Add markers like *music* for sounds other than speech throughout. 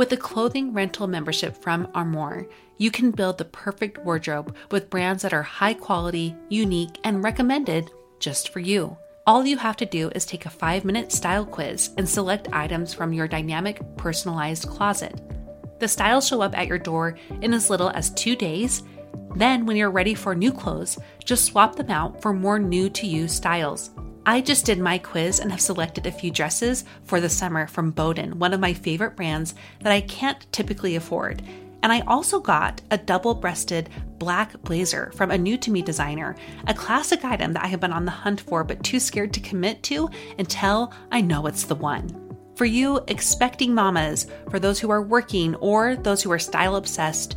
With a clothing rental membership from Armoire, you can build the perfect wardrobe with brands that are high quality, unique, and recommended just for you. All you have to do is take a five minute style quiz and select items from your dynamic, personalized closet. The styles show up at your door in as little as two days. Then, when you're ready for new clothes, just swap them out for more new to you styles. I just did my quiz and have selected a few dresses for the summer from Boden, one of my favorite brands that I can't typically afford. And I also got a double breasted black blazer from a new to me designer, a classic item that I have been on the hunt for but too scared to commit to until I know it's the one. For you, expecting mamas, for those who are working or those who are style obsessed,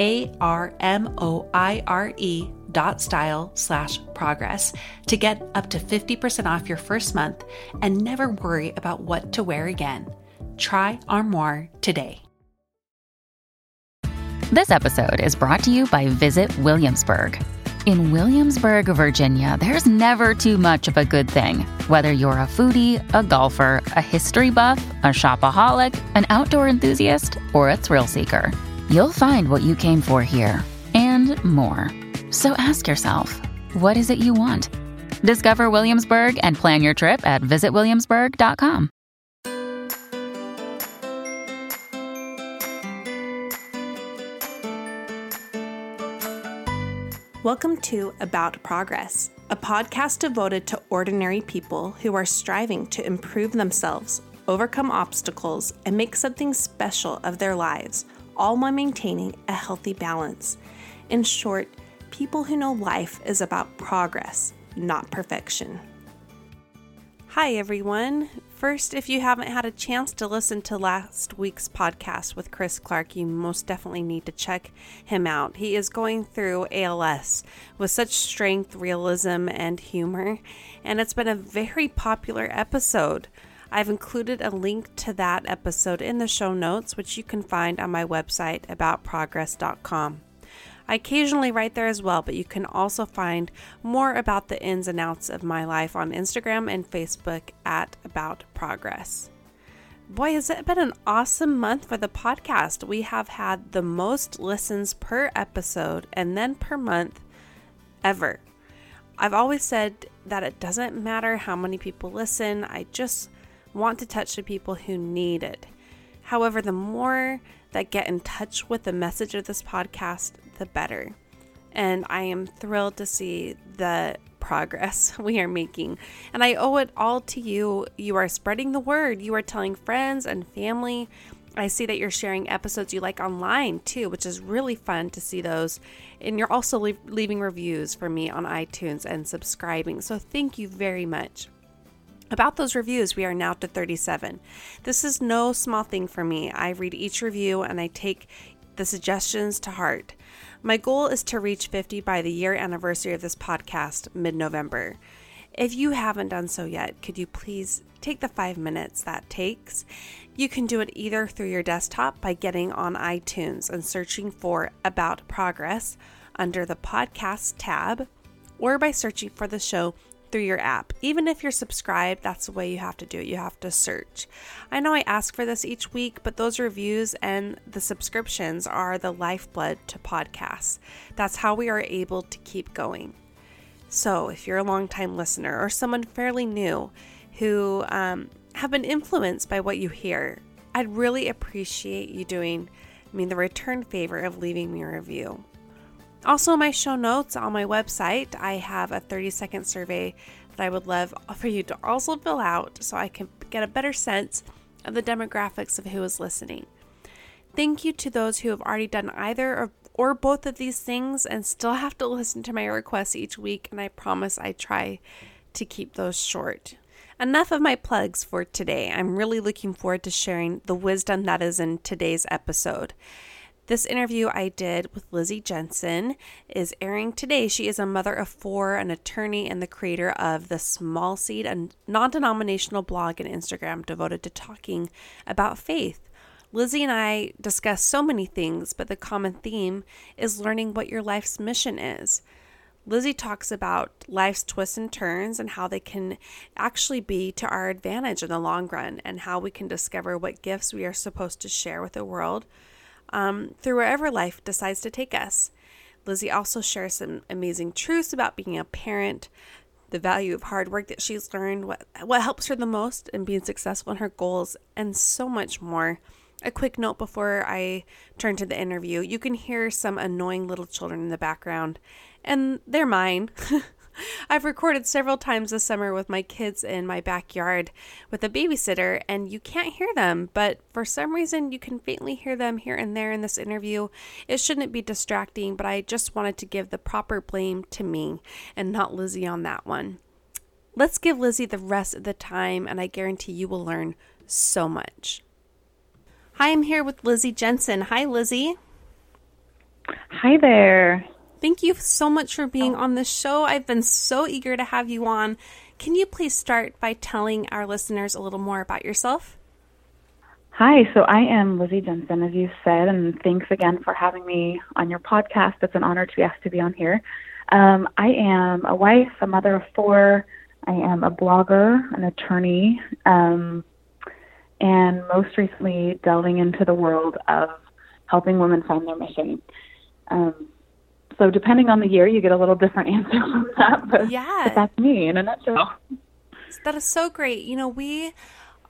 A R M O I R E dot style slash progress to get up to 50% off your first month and never worry about what to wear again. Try Armoire today. This episode is brought to you by Visit Williamsburg. In Williamsburg, Virginia, there's never too much of a good thing. Whether you're a foodie, a golfer, a history buff, a shopaholic, an outdoor enthusiast, or a thrill seeker, you'll find what you came for here and more. So ask yourself, what is it you want? Discover Williamsburg and plan your trip at visitwilliamsburg.com. Welcome to About Progress, a podcast devoted to ordinary people who are striving to improve themselves, overcome obstacles, and make something special of their lives, all while maintaining a healthy balance. In short, people who know life is about progress, not perfection. Hi, everyone. First, if you haven't had a chance to listen to last week's podcast with Chris Clark, you most definitely need to check him out. He is going through ALS with such strength, realism, and humor, and it's been a very popular episode. I've included a link to that episode in the show notes, which you can find on my website aboutprogress.com. I occasionally write there as well, but you can also find more about the ins and outs of my life on Instagram and Facebook at About Progress. Boy, has it been an awesome month for the podcast. We have had the most listens per episode and then per month ever. I've always said that it doesn't matter how many people listen, I just want to touch the people who need it. However, the more that get in touch with the message of this podcast, the better. And I am thrilled to see the progress *laughs* we are making. And I owe it all to you. You are spreading the word, you are telling friends and family. I see that you're sharing episodes you like online too, which is really fun to see those. And you're also leaving reviews for me on iTunes and subscribing. So thank you very much. About those reviews, we are now to 37. This is no small thing for me. I read each review and I take the suggestions to heart. My goal is to reach 50 by the year anniversary of this podcast, mid November. If you haven't done so yet, could you please take the five minutes that takes? You can do it either through your desktop by getting on iTunes and searching for About Progress under the Podcast tab, or by searching for the show through your app. Even if you're subscribed, that's the way you have to do it. You have to search. I know I ask for this each week, but those reviews and the subscriptions are the lifeblood to podcasts. That's how we are able to keep going. So, if you're a longtime listener or someone fairly new who um, have been influenced by what you hear, I'd really appreciate you doing I me the return favor of leaving me a review. Also, my show notes on my website, I have a 30 second survey that I would love for you to also fill out so I can get a better sense of the demographics of who is listening. Thank you to those who have already done either or, or both of these things and still have to listen to my requests each week, and I promise I try to keep those short. Enough of my plugs for today. I'm really looking forward to sharing the wisdom that is in today's episode. This interview I did with Lizzie Jensen is airing today. She is a mother of four, an attorney, and the creator of the Small Seed, a non denominational blog and Instagram devoted to talking about faith. Lizzie and I discuss so many things, but the common theme is learning what your life's mission is. Lizzie talks about life's twists and turns and how they can actually be to our advantage in the long run, and how we can discover what gifts we are supposed to share with the world um, through wherever life decides to take us. Lizzie also shares some amazing truths about being a parent, the value of hard work that she's learned, what, what helps her the most in being successful in her goals, and so much more. A quick note before I turn to the interview you can hear some annoying little children in the background, and they're mine. *laughs* I've recorded several times this summer with my kids in my backyard with a babysitter, and you can't hear them, but for some reason you can faintly hear them here and there in this interview. It shouldn't be distracting, but I just wanted to give the proper blame to me and not Lizzie on that one. Let's give Lizzie the rest of the time, and I guarantee you will learn so much. Hi, I'm here with Lizzie Jensen. Hi, Lizzie. Hi there. Thank you so much for being on the show. I've been so eager to have you on. Can you please start by telling our listeners a little more about yourself? Hi, so I am Lizzie Jensen, as you said, and thanks again for having me on your podcast. It's an honor to be asked to be on here. Um, I am a wife, a mother of four. I am a blogger, an attorney, um, and most recently delving into the world of helping women find their mission. Um, so depending on the year, you get a little different *laughs* answer from that. But, yeah, but that's me in a nutshell. That is so great. You know, we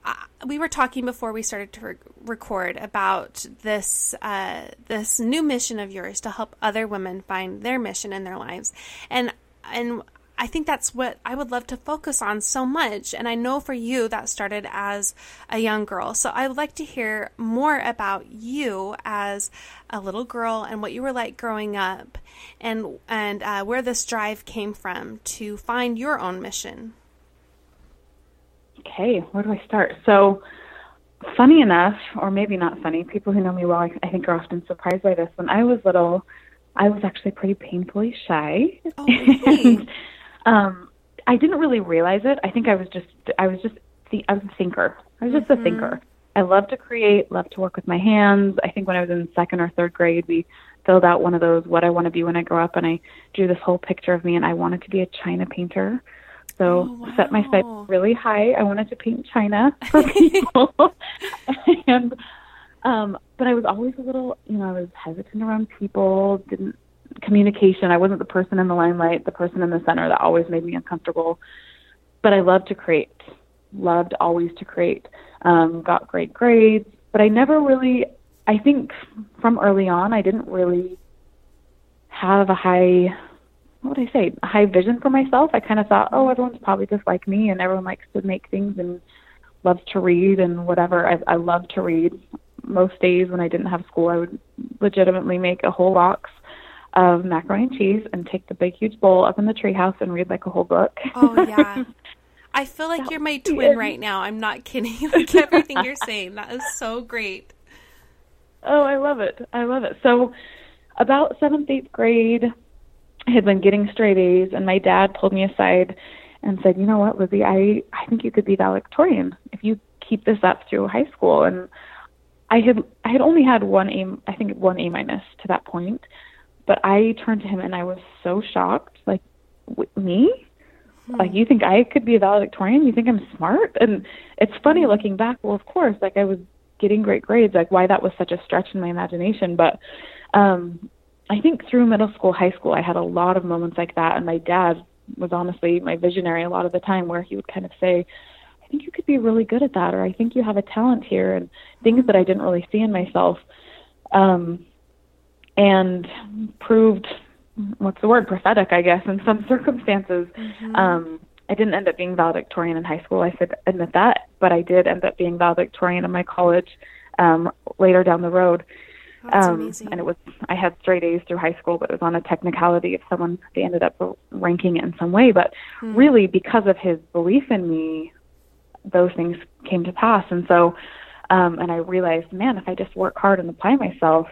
uh, we were talking before we started to re- record about this uh, this new mission of yours to help other women find their mission in their lives, and and I think that's what I would love to focus on so much. And I know for you that started as a young girl. So I would like to hear more about you as a little girl and what you were like growing up and, and uh, where this drive came from to find your own mission. Okay, where do I start? So, funny enough, or maybe not funny, people who know me well, I, I think are often surprised by this. When I was little, I was actually pretty painfully shy. Oh, really? *laughs* um, I didn't really realize it. I think I was just I was just the I was a thinker. I was just mm-hmm. a thinker. I love to create, love to work with my hands. I think when I was in second or third grade, we filled out one of those what I want to be when I grow up, and I drew this whole picture of me, and I wanted to be a china painter. So oh, wow. set my sights really high. I wanted to paint china *laughs* for people, *laughs* and um, but I was always a little, you know, I was hesitant around people. Didn't communication. I wasn't the person in the limelight, the person in the center that always made me uncomfortable. But I loved to create, loved always to create. Um, got great grades, but I never really, I think from early on, I didn't really have a high, what would I say, a high vision for myself. I kind of thought, oh, everyone's probably just like me and everyone likes to make things and loves to read and whatever. I, I love to read. Most days when I didn't have school, I would legitimately make a whole box of macaroni and cheese and take the big huge bowl up in the treehouse and read like a whole book. Oh yeah. *laughs* I feel like you're my twin right now. I'm not kidding. *laughs* Like *laughs* everything you're saying. That is so great. Oh, I love it. I love it. So about seventh, eighth grade, I had been getting straight A's and my dad pulled me aside and said, You know what, Lizzie, I, I think you could be valedictorian if you keep this up through high school and I had I had only had one A I think one A minus to that point. But I turned to him and I was so shocked. Like, me? Hmm. Like, you think I could be a valedictorian? You think I'm smart? And it's funny hmm. looking back. Well, of course, like I was getting great grades. Like, why that was such a stretch in my imagination. But um, I think through middle school, high school, I had a lot of moments like that. And my dad was honestly my visionary a lot of the time, where he would kind of say, I think you could be really good at that, or I think you have a talent here, and things that I didn't really see in myself um, and proved what's the word prophetic, I guess, in some *laughs* circumstances. Mm-hmm. Um, I didn't end up being valedictorian in high school. I should admit that, but I did end up being valedictorian in my college um, later down the road. That's um, amazing. And it was I had straight A's through high school, but it was on a technicality of someone they ended up ranking it in some way. But mm. really, because of his belief in me, those things came to pass. And so, um, and I realized, man, if I just work hard and apply myself,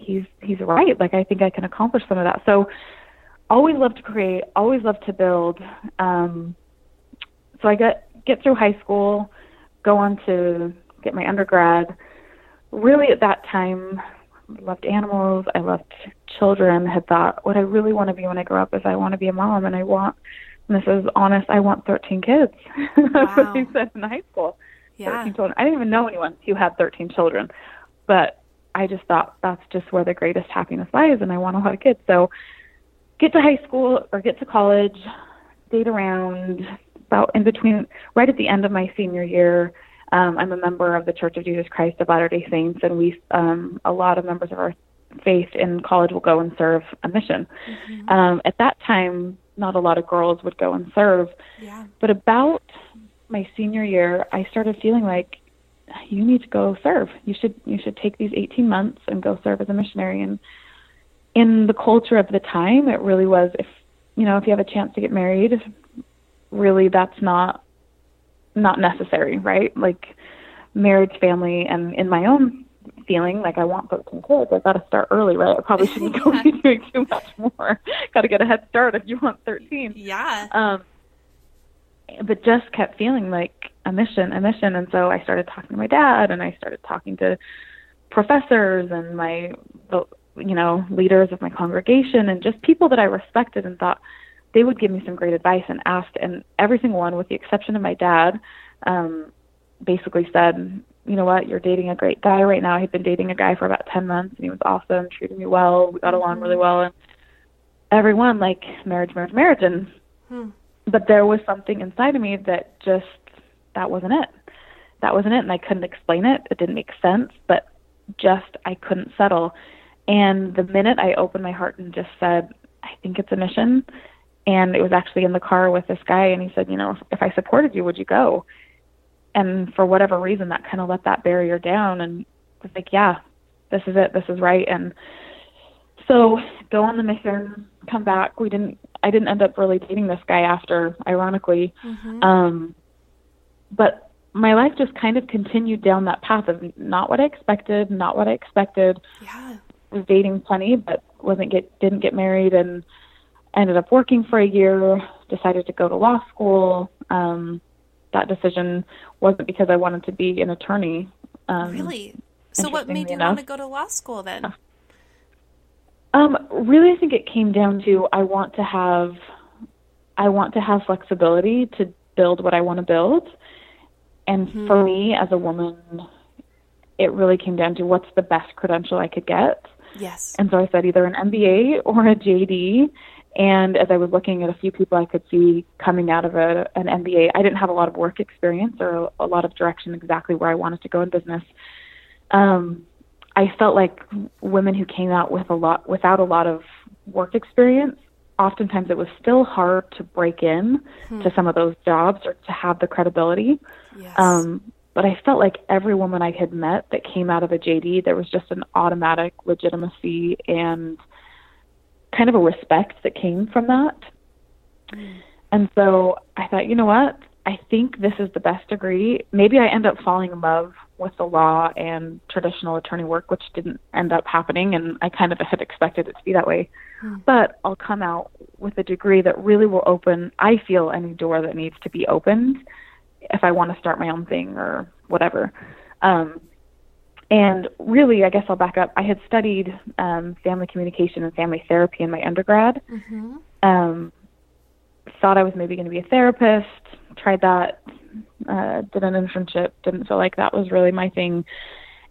he's he's right. Like I think I can accomplish some of that. So, always love to create, always love to build. Um, so I get get through high school, go on to get my undergrad really at that time loved animals i loved children had thought what i really want to be when i grow up is i want to be a mom and i want and this is honest i want 13 kids wow. *laughs* that's what i said in high school yeah. 13 children i didn't even know anyone who had 13 children but i just thought that's just where the greatest happiness lies and i want a lot of kids so get to high school or get to college date around about in between right at the end of my senior year um, I'm a member of the Church of Jesus Christ of Latter-day Saints, and we, um, a lot of members of our faith in college will go and serve a mission. Mm-hmm. Um, at that time, not a lot of girls would go and serve. Yeah. But about my senior year, I started feeling like you need to go serve. You should you should take these 18 months and go serve as a missionary. And in the culture of the time, it really was if you know if you have a chance to get married, really that's not not necessary, right? Like marriage, family, and in my own feeling, like I want 13 kids, I've got to start early, right? I probably shouldn't *laughs* go be doing too much more. *laughs* got to get a head start if you want 13. Yeah. Um, but just kept feeling like a mission, a mission. And so I started talking to my dad and I started talking to professors and my, you know, leaders of my congregation and just people that I respected and thought, they would give me some great advice and asked, and every single one, with the exception of my dad, um, basically said, you know what, you're dating a great guy right now. He'd been dating a guy for about 10 months, and he was awesome, treated me well. We got along really well. And everyone, like, marriage, marriage, marriage. And, hmm. But there was something inside of me that just, that wasn't it. That wasn't it. And I couldn't explain it. It didn't make sense, but just, I couldn't settle. And the minute I opened my heart and just said, I think it's a mission, and it was actually in the car with this guy and he said you know if, i supported you would you go and for whatever reason that kind of let that barrier down and was like yeah this is it this is right and so go on the mission come back we didn't i didn't end up really dating this guy after ironically mm-hmm. um but my life just kind of continued down that path of not what i expected not what i expected yeah was dating plenty but wasn't get didn't get married and ended up working for a year, decided to go to law school. Um, that decision wasn't because I wanted to be an attorney. Um, really? So, what made you enough. want to go to law school then? Um, really, I think it came down to I want to have, I want to have flexibility to build what I want to build, and mm-hmm. for me as a woman, it really came down to what's the best credential I could get. Yes. And so I said either an MBA or a JD, and as I was looking at a few people I could see coming out of a, an MBA, I didn't have a lot of work experience or a, lot of direction exactly where I wanted to go in business. Um, I felt like women who came out with a lot without a lot of work experience, oftentimes it was still hard to break in hmm. to some of those jobs or to have the credibility. Yes. Um, but I felt like every woman I had met that came out of a JD, there was just an automatic legitimacy and kind of a respect that came from that. Mm. And so I thought, you know what? I think this is the best degree. Maybe I end up falling in love with the law and traditional attorney work, which didn't end up happening, and I kind of had expected it to be that way. Mm. But I'll come out with a degree that really will open, I feel, any door that needs to be opened if I want to start my own thing or whatever. Um, and really, I guess I'll back up. I had studied um, family communication and family therapy in my undergrad. Mm-hmm. Um, thought I was maybe going to be a therapist. Tried that. Uh, did an internship. Didn't feel like that was really my thing.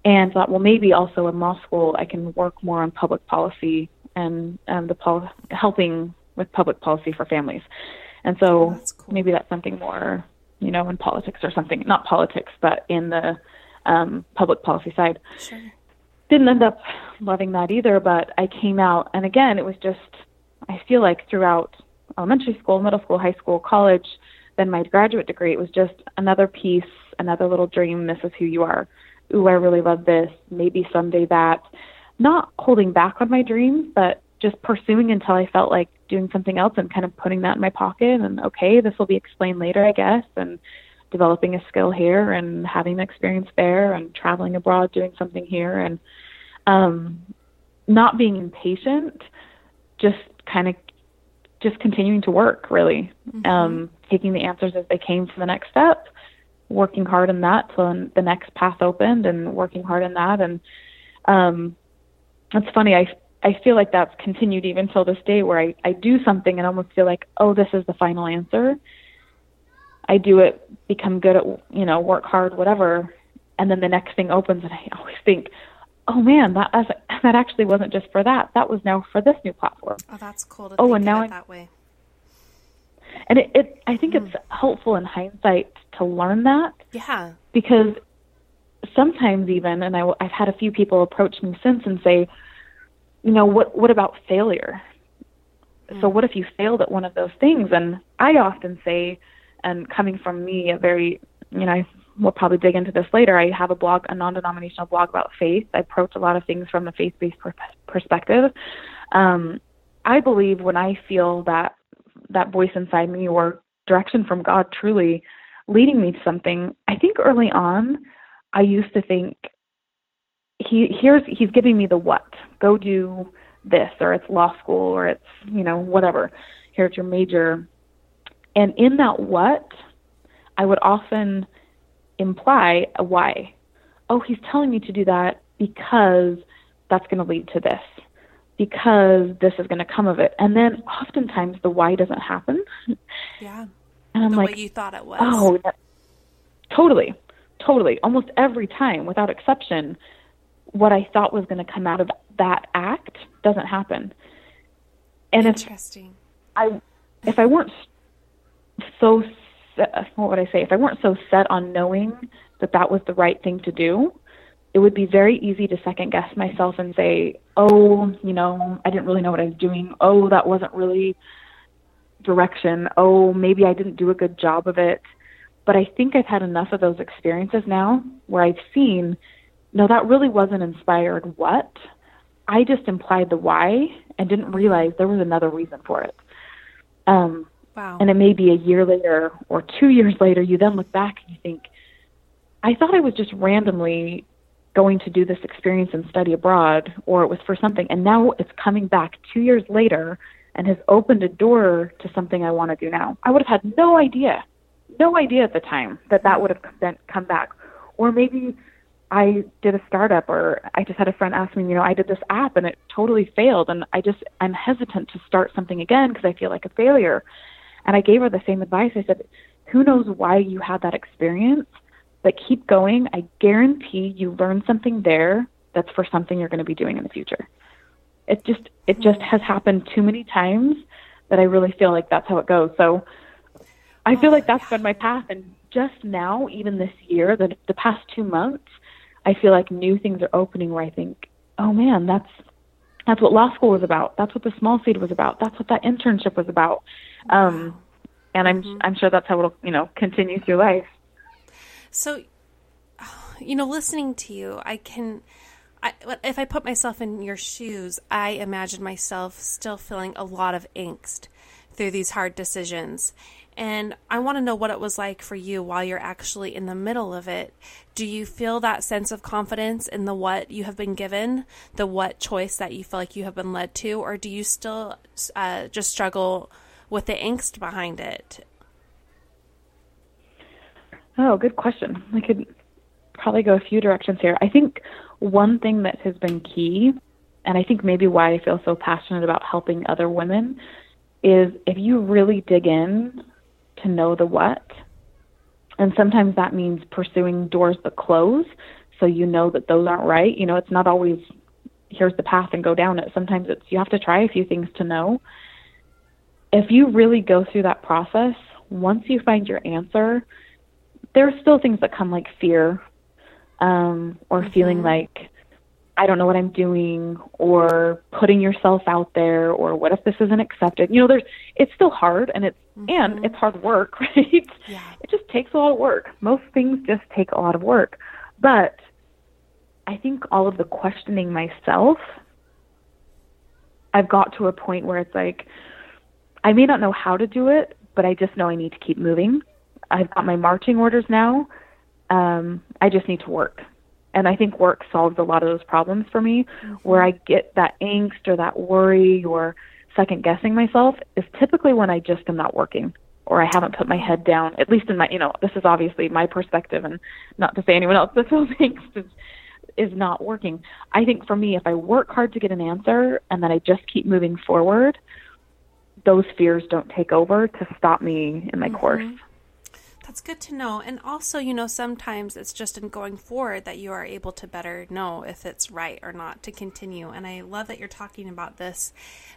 And thought, well, maybe also in law school I can work more on public policy and um, the pol- helping with public policy for families. And so oh, cool. maybe that's something more, you know, in politics or something. Not politics, but in the um, public policy side. Sure. didn't end up loving that either, but I came out, and again, it was just, I feel like throughout elementary school, middle school, high school, college, then my graduate degree, it was just another piece, another little dream. This is who you are. Ooh, I really love this. Maybe someday that. Not holding back on my dreams, but just pursuing until I felt like doing something else and kind of putting that in my pocket and okay, this will be explained later, I guess, and developing a skill here and having the experience there and traveling abroad doing something here and um not being impatient, just kind of just continuing to work really. Mm-hmm. Um taking the answers as they came to the next step, working hard in that till the next path opened and working hard in that and um it's funny I I feel like that's continued even till this day where I, I do something and almost feel like, oh, this is the final answer. I do it, become good at, you know, work hard, whatever. And then the next thing opens and I always think, oh man, that, that actually wasn't just for that. That was now for this new platform. Oh, that's cool to oh, and now that way. And it, it I think mm. it's helpful in hindsight to learn that. Yeah. Because sometimes even, and I, I've had a few people approach me since and say, you know, what what about failure? Mm. So what if you failed at one of those things? And I often say, and coming from me, a very, you know, we'll probably dig into this later. I have a blog, a non-denominational blog about faith. I approach a lot of things from a faith-based per- perspective. Um, I believe when I feel that that voice inside me or direction from God truly leading me to something, I think early on, I used to think he here's he's giving me the what. Go do this, or it's law school, or it's you know whatever. Here's your major, and in that what, I would often imply a why. Oh, he's telling me to do that because that's going to lead to this, because this is going to come of it. And then oftentimes the why doesn't happen. *laughs* Yeah. And I'm the like, way you thought it was. Oh, that, totally, totally. Almost every time, without exception, what I thought was going to come out of that act doesn't happen. And Interesting. if I if I weren't so what would I say? If I weren't so set on knowing that that was the right thing to do, it would be very easy to second guess myself and say, "Oh, you know, I didn't really know what I was doing. Oh, that wasn't really direction. Oh, maybe I didn't do a good job of it." But I think I've had enough of those experiences now where I've seen no, that really wasn't inspired what. I just implied the why and didn't realize there was another reason for it. Um, wow. And it may be a year later or two years later, you then look back and you think, I thought I was just randomly going to do this experience and study abroad, or it was for something, and now it's coming back two years later and has opened a door to something I want to do now. I would have had no idea, no idea at the time that that would have come back. Or maybe I did a startup or I just had a friend ask me, you know, I did this app and it totally failed and I just I'm hesitant to start something again because I feel like a failure. And I gave her the same advice. I said, "Who knows why you had that experience, but keep going. I guarantee you learn something there that's for something you're going to be doing in the future." It just it hmm. just has happened too many times that I really feel like that's how it goes. So I feel like oh, that's been my path and just now, even this year, the the past 2 months, I feel like new things are opening where I think, oh man, that's that's what law school was about. That's what the small seed was about. That's what that internship was about. Um, and I'm mm-hmm. I'm sure that's how it'll you know continue through life. So, you know, listening to you, I can. I, if I put myself in your shoes, I imagine myself still feeling a lot of angst through these hard decisions. And I want to know what it was like for you while you're actually in the middle of it. Do you feel that sense of confidence in the what you have been given, the what choice that you feel like you have been led to, or do you still uh, just struggle with the angst behind it? Oh, good question. I could probably go a few directions here. I think one thing that has been key, and I think maybe why I feel so passionate about helping other women, is if you really dig in to know the what. And sometimes that means pursuing doors that close so you know that those aren't right. You know, it's not always here's the path and go down it. Sometimes it's you have to try a few things to know. If you really go through that process, once you find your answer, there are still things that come like fear um, or mm-hmm. feeling like, I don't know what I'm doing or putting yourself out there or what if this isn't accepted. You know, there's it's still hard and it's mm-hmm. and it's hard work, *laughs* right? Yeah. It just takes a lot of work. Most things just take a lot of work. But I think all of the questioning myself I've got to a point where it's like I may not know how to do it, but I just know I need to keep moving. I've got my marching orders now. Um, I just need to work. And I think work solves a lot of those problems for me mm-hmm. where I get that angst or that worry or second guessing myself is typically when I just am not working or I haven't put my head down, at least in my, you know, this is obviously my perspective and not to say anyone else that *laughs* feels angst is, is not working. I think for me, if I work hard to get an answer and then I just keep moving forward, those fears don't take over to stop me in my mm-hmm. course. That's good to know. And also, you know, sometimes it's just in going forward that you are able to better know if it's right or not to continue. And I love that you're talking about this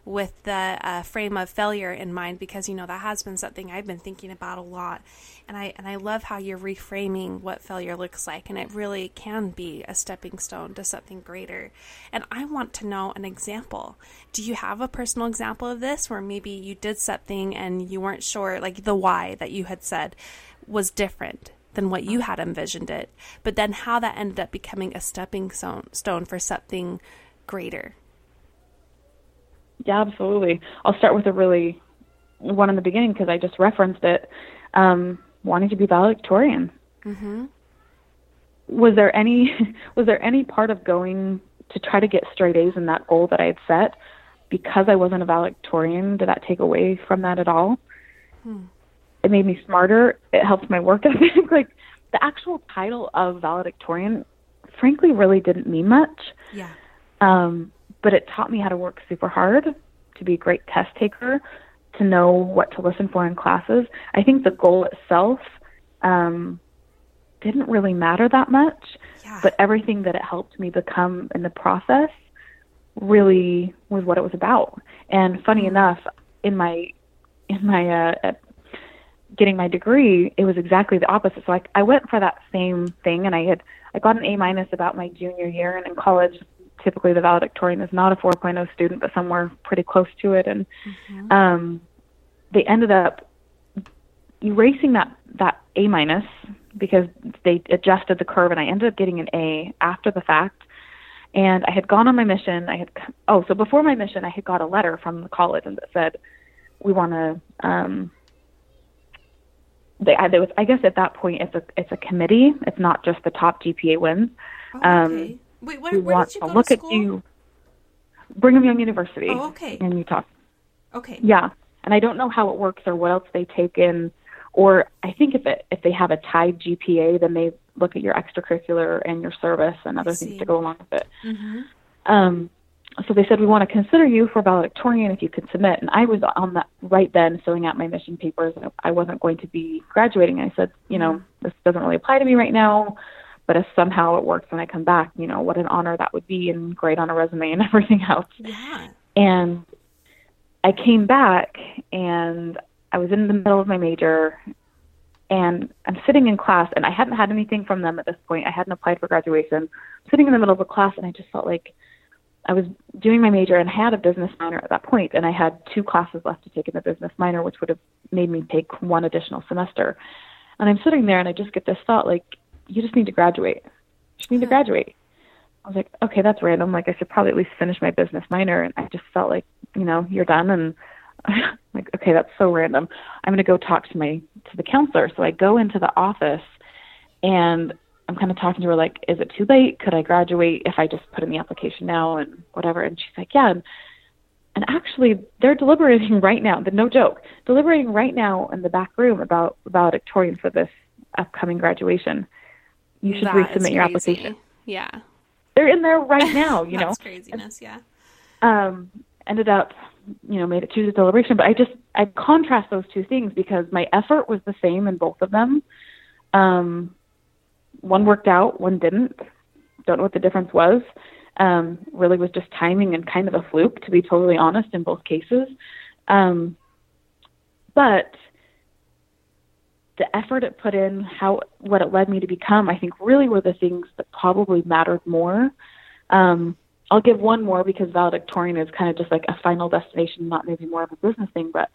with the uh, frame of failure in mind because, you know, that has been something I've been thinking about a lot. And I, and I love how you're reframing what failure looks like. And it really can be a stepping stone to something greater. And I want to know an example. Do you have a personal example of this where maybe you did something and you weren't sure, like the why that you had said? Was different than what you had envisioned it, but then how that ended up becoming a stepping stone for something greater. Yeah, absolutely. I'll start with a really one in the beginning because I just referenced it. Um, wanting to be valedictorian. Mm-hmm. Was there any *laughs* was there any part of going to try to get straight A's in that goal that I had set because I wasn't a valedictorian? Did that take away from that at all? Hmm it made me smarter. It helped my work *laughs* ethic. like the actual title of valedictorian, frankly, really didn't mean much. Yeah. Um, but it taught me how to work super hard, to be a great test taker, to know what to listen for in classes. I think the goal itself um, didn't really matter that much, yeah. but everything that it helped me become in the process really was what it was about. And funny mm-hmm. enough, in my in my uh, getting my degree, it was exactly the opposite. So I, I went for that same thing, and I had I got an A minus about my junior year, and in college, typically the valedictorian is not a 4.0 student, but somewhere pretty close to it, and mm-hmm. um, they ended up erasing that that A minus because they adjusted the curve, and I ended up getting an A after the fact. And I had gone on my mission. I had oh, so before my mission, I had got a letter from the college and that said, "We want to." Um, they, there was, I guess at that point it's a it's a committee. It's not just the top GPA wins. Oh, um, okay. Um, Wait, where, where did you go to, look school? at you. Brigham Young University. Oh, okay. In Utah. Okay. Yeah, and I don't know how it works or what else they take in, or I think if it if they have a tied GPA, then they look at your extracurricular and your service and other things to go along with it. Mm-hmm. Um, so they said we want to consider you for valedictorian if you could submit. And i was on that right then filling out my mission papers. I wasn't going to be graduating. I said you know mm-hmm. this doesn't really apply to me right now but if somehow it works when i come back you know what an honor that would be and great on a resume and *laughs* everything else. Yeah. and i came back and i was in the middle of my major and i'm sitting in class and i hadn't had anything from them at this point. I hadn't applied for graduation. I'm sitting in the middle of a class and i just felt like I was doing my major and had a business minor at that point, and I had two classes left to take in the business minor, which would have made me take one additional semester. And I'm sitting there, and I just get this thought, like, you just need to graduate. You just need to graduate. I was like, okay, that's random. Like, I should probably at least finish my business minor. And I just felt like, you know, you're done. And I'm *laughs* like, okay, that's so random. I'm going to go talk to my to the counselor. So I go into the office, and I'm kind of talking to her like, is it too late? Could I graduate if I just put in the application now and whatever? And she's like, yeah. And, and actually, they're deliberating *laughs* right now. No joke, deliberating right now in the back room about valedictorian for this upcoming graduation. You should that resubmit your application. Yeah, they're in there right *laughs* now. You That's know, craziness. Yeah. Um, ended up, you know, made it to the deliberation. But I just I contrast those two things because my effort was the same in both of them. Um, one worked out, one didn't. Don't know what the difference was. Um, really was just timing and kind of a fluke, to be totally honest, in both cases. Um, but the effort it put in, how what it led me to become, I think really were the things that probably mattered more. Um, I'll give one more because valedictorian is kind of just like a final destination, not maybe more of a business thing. But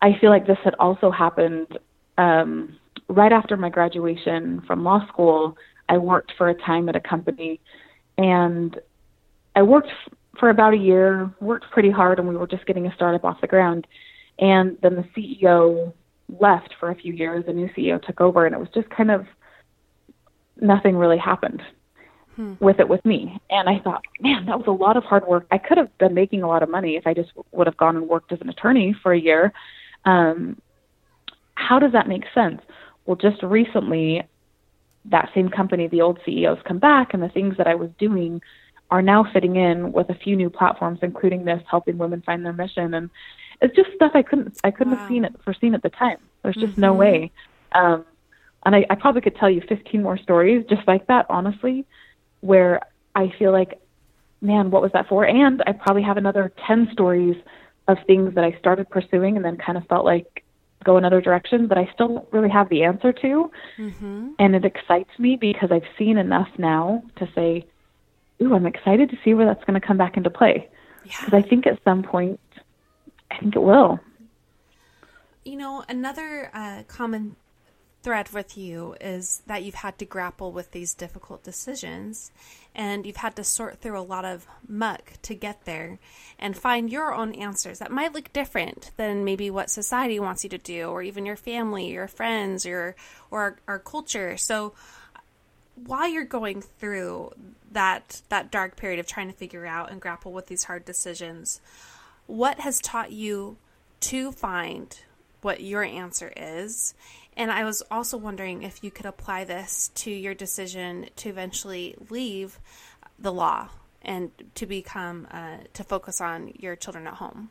I feel like this had also happened um, right after my graduation from law school. I worked for a time at a company, and I worked for about a year, worked pretty hard, and we were just getting a startup off the ground. And then the CEO left for a few years. a new CEO took over, and it was just kind of nothing really happened hmm. with it with me. And I thought, man, that was a lot of hard work. I could have been making a lot of money if I just would have gone and worked as an attorney for a year. Um, how does that make sense? Well, just recently, that same company, the old CEOs come back, and the things that I was doing are now fitting in with a few new platforms, including this, helping women find their mission. And it's just stuff I couldn't I couldn't wow. have seen it foreseen at the time. There's just mm-hmm. no way. Um, and I, I probably could tell you 15 more stories just like that, honestly, where I feel like, man, what was that for? And I probably have another 10 stories of things that I started pursuing and then kind of felt like go another direction that I still don't really have the answer to. Mm-hmm. And it excites me because I've seen enough now to say, ooh, I'm excited to see where that's going to come back into play. Because yeah. I think at some point, I think it will. You know, another uh, common thread with you is that you've had to grapple with these difficult decisions and you've had to sort through a lot of muck to get there and find your own answers that might look different than maybe what society wants you to do or even your family, your friends, your or our, our culture. So while you're going through that that dark period of trying to figure out and grapple with these hard decisions, what has taught you to find what your answer is and I was also wondering if you could apply this to your decision to eventually leave the law and to become, uh, to focus on your children at home.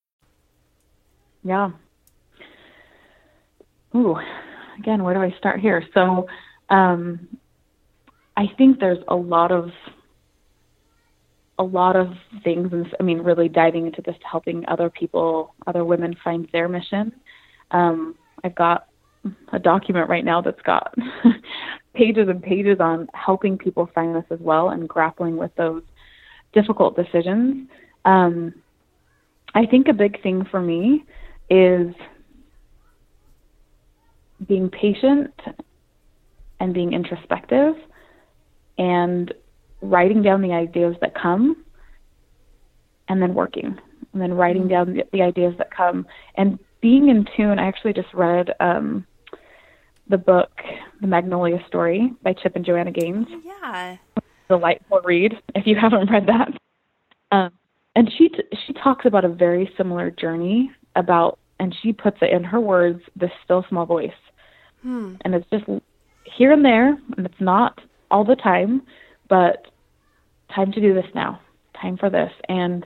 Yeah. Ooh, again, where do I start here? So, um, I think there's a lot of a lot of things. I mean, really diving into this, helping other people, other women find their mission. Um, I've got a document right now that's got *laughs* pages and pages on helping people find this as well and grappling with those difficult decisions. Um, I think a big thing for me is being patient and being introspective and writing down the ideas that come and then working and then writing down the, the ideas that come. And being in tune i actually just read um, the book the magnolia story by chip and joanna gaines. Yeah. Delightful read if you *laughs* haven't read that. Um, and she t- she talks about a very similar journey about and she puts it in her words, this still small voice. Hmm. And it's just here and there, and it's not all the time, but time to do this now, time for this. And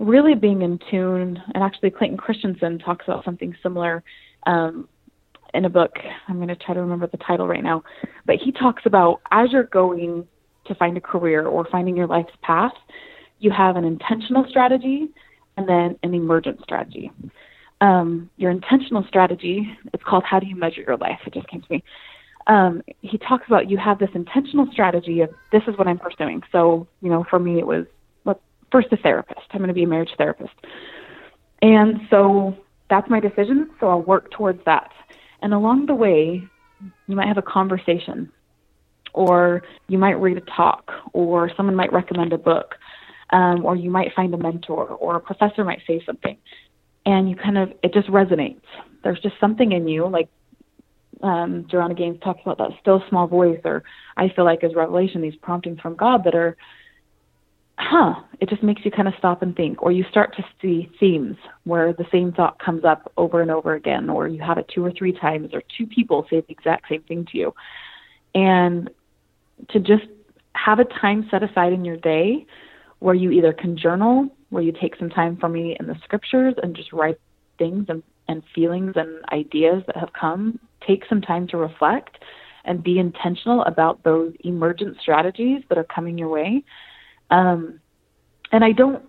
really being in tune, and actually, Clayton Christensen talks about something similar um, in a book. I'm going to try to remember the title right now, but he talks about as you're going to find a career or finding your life's path, you have an intentional strategy and then an emergent strategy um, your intentional strategy. It's called How Do You Measure Your Life? It just came to me. Um, he talks about you have this intentional strategy of this is what I'm pursuing. So, you know, for me, it was well, first a therapist. I'm going to be a marriage therapist. And so that's my decision. So I'll work towards that. And along the way, you might have a conversation, or you might read a talk, or someone might recommend a book, um, or you might find a mentor, or a professor might say something and you kind of it just resonates. There's just something in you, like um, Joanna Gaines talks about that still small voice, or I feel like as revelation, these promptings from God that are, huh? It just makes you kind of stop and think, or you start to see themes where the same thought comes up over and over again, or you have it two or three times, or two people say the exact same thing to you, and to just have a time set aside in your day where you either can journal, where you take some time for me in the scriptures and just write things and, and feelings and ideas that have come. Take some time to reflect and be intentional about those emergent strategies that are coming your way. Um, and I don't,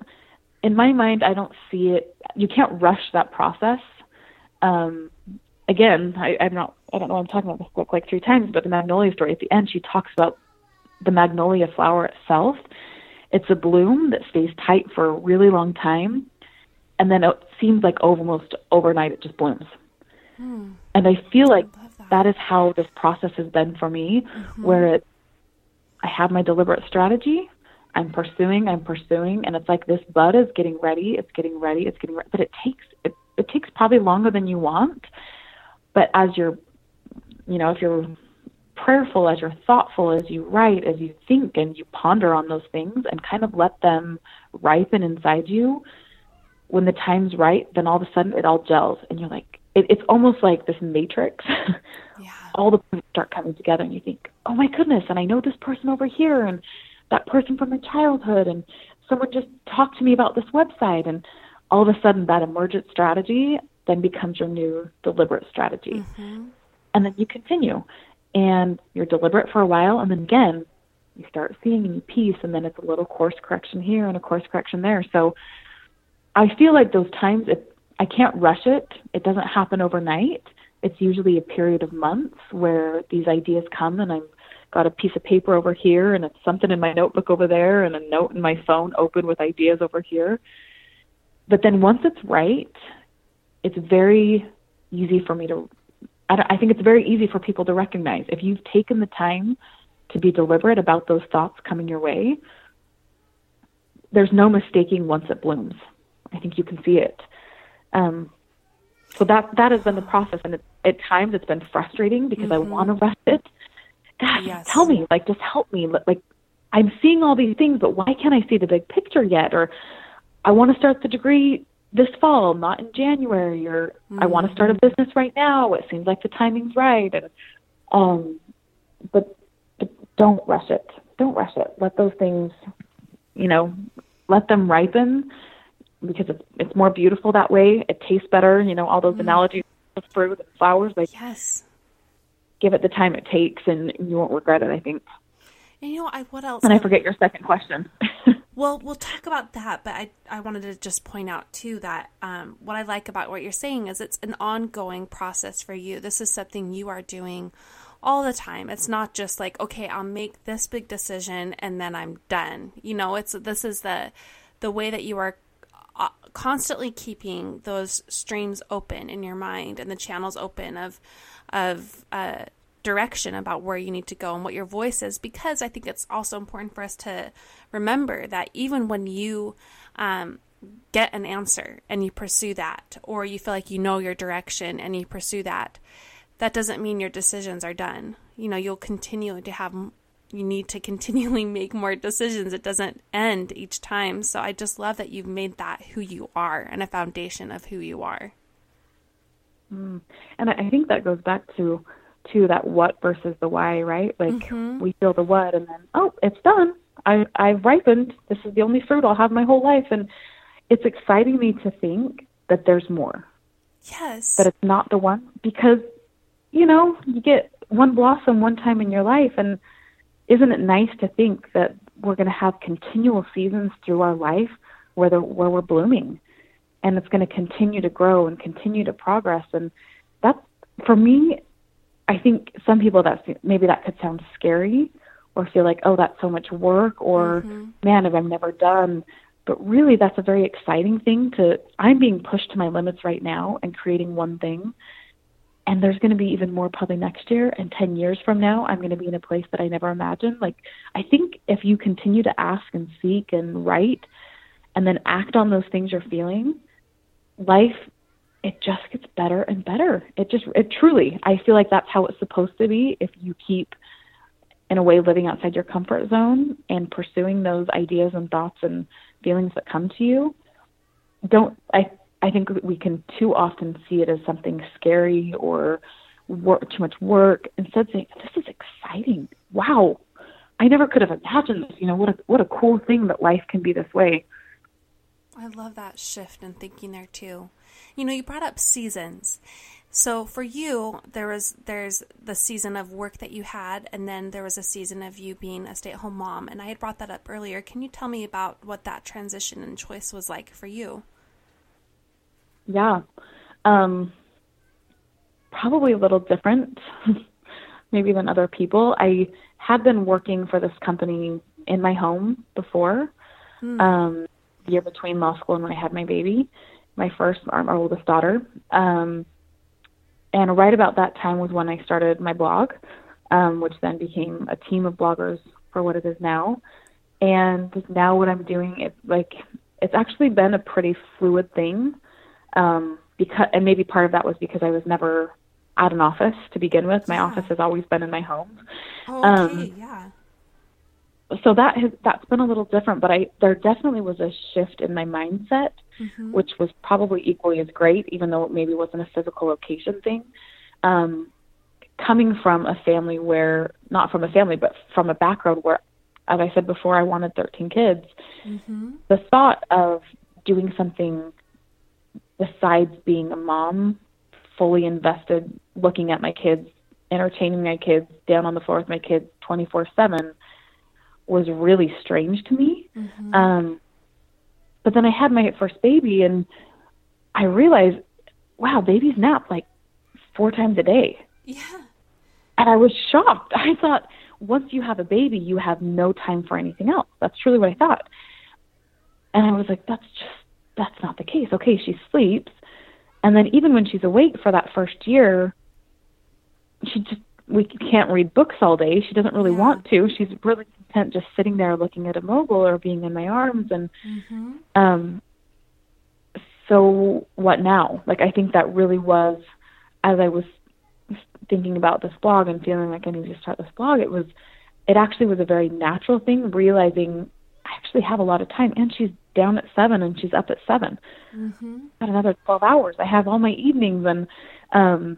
in my mind, I don't see it. You can't rush that process. Um, again, I, I'm not. I don't know. I'm talking about this book like three times, but the magnolia story at the end, she talks about the magnolia flower itself. It's a bloom that stays tight for a really long time, and then it seems like almost overnight it just blooms. Hmm. And I feel like that. that is how this process has been for me, mm-hmm. where it, I have my deliberate strategy. I'm pursuing, I'm pursuing, and it's like this bud is getting ready, it's getting ready, it's getting ready, but it takes it, it takes probably longer than you want. But as you're, you know, if you're prayerful, as you're thoughtful, as you write, as you think, and you ponder on those things, and kind of let them ripen inside you, when the time's right, then all of a sudden it all gels, and you're like, it, it's almost like this matrix. *laughs* yeah. all the points start coming together, and you think, oh my goodness, and I know this person over here, and that person from my childhood, and someone just talked to me about this website, and all of a sudden that emergent strategy then becomes your new deliberate strategy. Mm-hmm. And then you continue and you're deliberate for a while and then again you start seeing a new piece and then it's a little course correction here and a course correction there. So I feel like those times it, I can't rush it. It doesn't happen overnight. It's usually a period of months where these ideas come and I've got a piece of paper over here and it's something in my notebook over there and a note in my phone open with ideas over here. But then once it's right, it's very easy for me to I, I think it's very easy for people to recognize. If you've taken the time to be deliberate about those thoughts coming your way there's no mistaking once it blooms. I think you can see it. Um, so that that has been the process and it, at times it's been frustrating because mm-hmm. i want to rush it. God yes. tell me like just help me like i'm seeing all these things but why can't i see the big picture yet? Or i want to start the degree this fall, not in January, or mm-hmm. I want to start a business right now. It seems like the timing's right, and um, but, but don't rush it. Don't rush it. Let those things, you know, let them ripen because it's it's more beautiful that way. It tastes better. You know, all those mm-hmm. analogies of fruit and flowers. Like yes, give it the time it takes, and you won't regret it. I think. And you know, I what else? And I forget your second question. *laughs* Well, we'll talk about that, but I, I wanted to just point out too that um, what I like about what you're saying is it's an ongoing process for you. This is something you are doing all the time. It's not just like, okay, I'll make this big decision and then I'm done. You know, it's this is the the way that you are uh, constantly keeping those streams open in your mind and the channels open of of uh, direction about where you need to go and what your voice is because I think it's also important for us to remember that even when you um, get an answer and you pursue that, or you feel like you know your direction and you pursue that, that doesn't mean your decisions are done. You know, you'll continue to have, you need to continually *laughs* make more decisions. It doesn't end each time. So I just love that you've made that who you are and a foundation of who you are. Mm. And I think that goes back to to that what versus the why, right? Like mm-hmm. we feel the what and then, oh, it's done. I I've ripened. This is the only fruit I'll have my whole life and it's exciting me to think that there's more. Yes. That it's not the one because you know, you get one blossom one time in your life and isn't it nice to think that we're going to have continual seasons through our life where the where we're blooming and it's going to continue to grow and continue to progress and that's for me I think some people that maybe that could sound scary or feel like, oh, that's so much work or mm-hmm. man, if I'm never done. But really, that's a very exciting thing to. I'm being pushed to my limits right now and creating one thing. And there's going to be even more probably next year and 10 years from now, I'm going to be in a place that I never imagined. Like, I think if you continue to ask and seek and write and then act on those things you're feeling, life it just gets better and better. It just, it truly, I feel like that's how it's supposed to be if you keep, in a way, living outside your comfort zone and pursuing those ideas and thoughts and feelings that come to you. Don't, I, I think we can too often see it as something scary or work, too much work instead saying, this is exciting. Wow. I never could have imagined this. You know, what a what a cool thing that life can be this way. I love that shift in thinking there too. You know, you brought up seasons. So for you, there was there's the season of work that you had, and then there was a season of you being a stay-at-home mom. And I had brought that up earlier. Can you tell me about what that transition and choice was like for you? Yeah, um, probably a little different, *laughs* maybe than other people. I had been working for this company in my home before, mm. um, year between law school and when I had my baby, my first, our, our oldest daughter. Um, and right about that time was when I started my blog, um, which then became a team of bloggers for what it is now. And now what I'm doing, it's like it's actually been a pretty fluid thing. Um, because and maybe part of that was because I was never at an office to begin with. My yeah. office has always been in my home. Oh, okay, um, yeah. So that has that's been a little different, but I there definitely was a shift in my mindset, mm-hmm. which was probably equally as great, even though it maybe wasn't a physical location thing. Um, coming from a family where not from a family, but from a background where, as I said before, I wanted 13 kids. Mm-hmm. The thought of doing something besides being a mom, fully invested, looking at my kids, entertaining my kids, down on the floor with my kids 24 7 was really strange to me. Mm-hmm. Um, but then I had my first baby and I realized, wow, babies nap like four times a day. Yeah. And I was shocked. *laughs* I thought once you have a baby, you have no time for anything else. That's truly what I thought. And I was like, that's just that's not the case. Okay, she sleeps, and then even when she's awake for that first year, she just we can't read books all day. She doesn't really yeah. want to. She's really content just sitting there looking at a mobile or being in my arms and mm-hmm. um so what now? Like I think that really was as I was thinking about this blog and feeling like I need to start this blog, it was it actually was a very natural thing, realizing I actually have a lot of time and she's down at seven and she's up at 7 mm-hmm. Got another twelve hours. I have all my evenings and um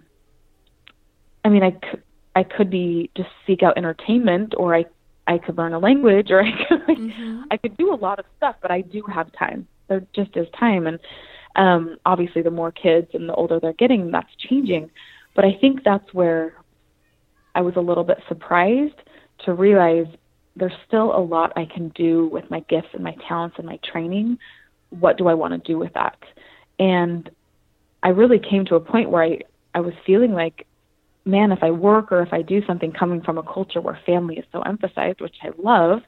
I mean I could I could be just seek out entertainment or I I could learn a language or I could *laughs* mm-hmm. I could do a lot of stuff, but I do have time. There just is time and um obviously the more kids and the older they're getting, that's changing. But I think that's where I was a little bit surprised to realize there's still a lot I can do with my gifts and my talents and my training. What do I want to do with that? And I really came to a point where I, I was feeling like, man, if I work or if I do something coming from a culture where family is so emphasized, which I love,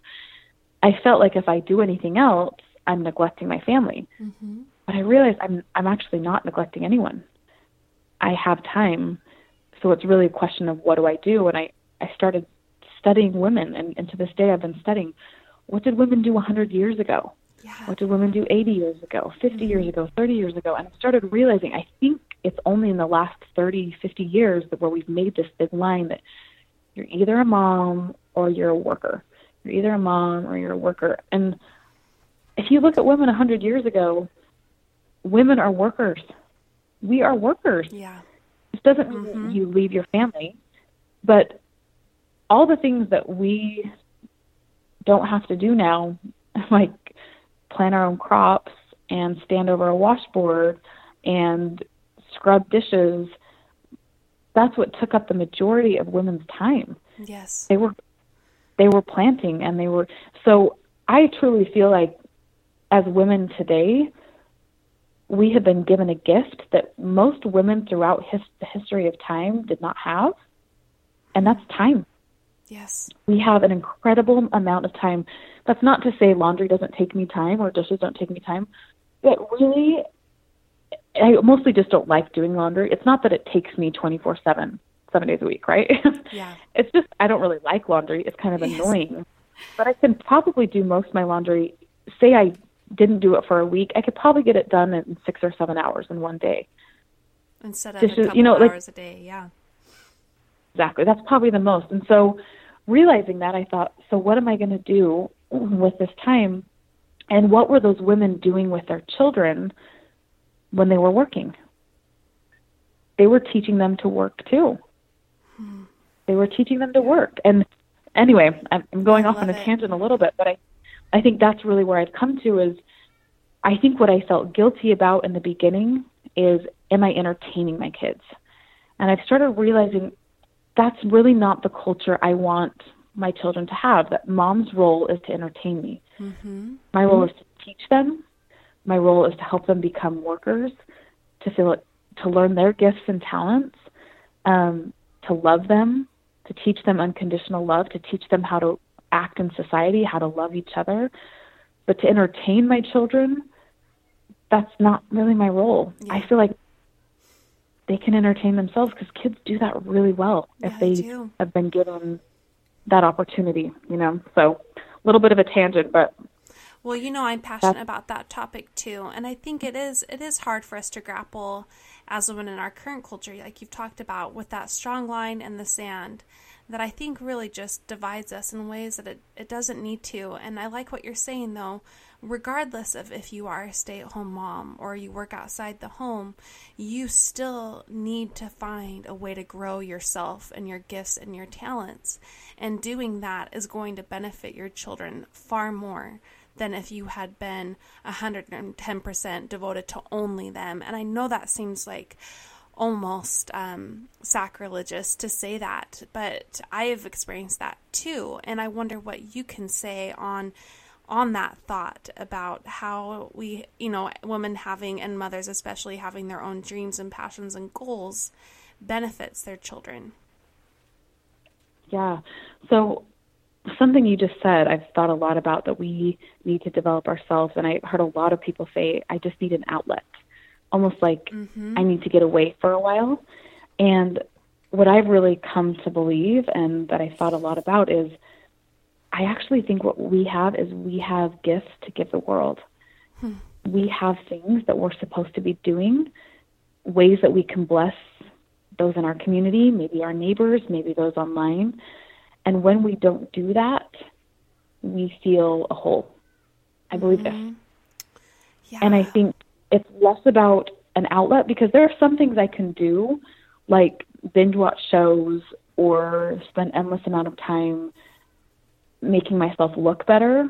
I felt like if I do anything else, I'm neglecting my family. Mm-hmm. But I realized I'm I'm actually not neglecting anyone. I have time. So it's really a question of what do I do? And I, I started studying women, and, and to this day, I've been studying what did women do 100 years ago? Yeah. What did women do 80 years ago, 50 mm-hmm. years ago, 30 years ago? And I started realizing I think it's only in the last 30, 50 years that where we've made this big line that you're either a mom or you're a worker. You're either a mom or you're a worker. And if you look at women 100 years ago, women are workers. We are workers. Yeah. This doesn't mean mm-hmm. you leave your family, but all the things that we don't have to do now, *laughs* like plant our own crops and stand over a washboard and scrub dishes, that's what took up the majority of women's time. Yes. They were they were planting and they were so I truly feel like as women today we have been given a gift that most women throughout his, the history of time did not have and that's time Yes. We have an incredible amount of time. That's not to say laundry doesn't take me time or dishes don't take me time, but really, I mostly just don't like doing laundry. It's not that it takes me 24 7, seven days a week, right? *laughs* Yeah. it's just, I don't really like laundry. It's kind of yes. annoying. But I can probably do most of my laundry. Say I didn't do it for a week, I could probably get it done in six or seven hours in one day. Instead of Dishes, a couple you know, hours like, a day, yeah. Exactly. That's probably the most. And so realizing that, I thought, so what am I going to do with this time? And what were those women doing with their children when they were working? They were teaching them to work too. Hmm. They were teaching them to work. And anyway, I'm going off on a it. tangent a little bit, but I, I think that's really where I've come to is, I think what I felt guilty about in the beginning is, am I entertaining my kids? And I've started realizing that's really not the culture I want my children to have. That mom's role is to entertain me. Mm-hmm. My role is to teach them. My role is to help them become workers, to feel it, to learn their gifts and talents, um, to love them, to teach them unconditional love, to teach them how to act in society, how to love each other. But to entertain my children, that's not really my role. Yeah. I feel like they can entertain themselves because kids do that really well yeah, if they have been given that opportunity, you know. So a little bit of a tangent, but well, you know, I'm passionate about that topic too, and I think it is it is hard for us to grapple as women in our current culture, like you've talked about, with that strong line in the sand that I think really just divides us in ways that it, it doesn't need to. And I like what you're saying though, regardless of if you are a stay at home mom or you work outside the home, you still need to find a way to grow yourself and your gifts and your talents. And doing that is going to benefit your children far more than if you had been 110% devoted to only them. And I know that seems like almost um, sacrilegious to say that, but I have experienced that too. And I wonder what you can say on on that thought about how we, you know, women having and mothers especially having their own dreams and passions and goals benefits their children. Yeah. So something you just said, I've thought a lot about that we need to develop ourselves. And I heard a lot of people say, I just need an outlet, almost like mm-hmm. I need to get away for a while. And what I've really come to believe and that I thought a lot about is I actually think what we have is we have gifts to give the world. Hmm. We have things that we're supposed to be doing, ways that we can bless those in our community, maybe our neighbors, maybe those online. And when we don't do that, we feel a hole. I believe mm-hmm. this. Yeah. And I think it's less about an outlet because there are some things I can do, like binge watch shows or spend endless amount of time making myself look better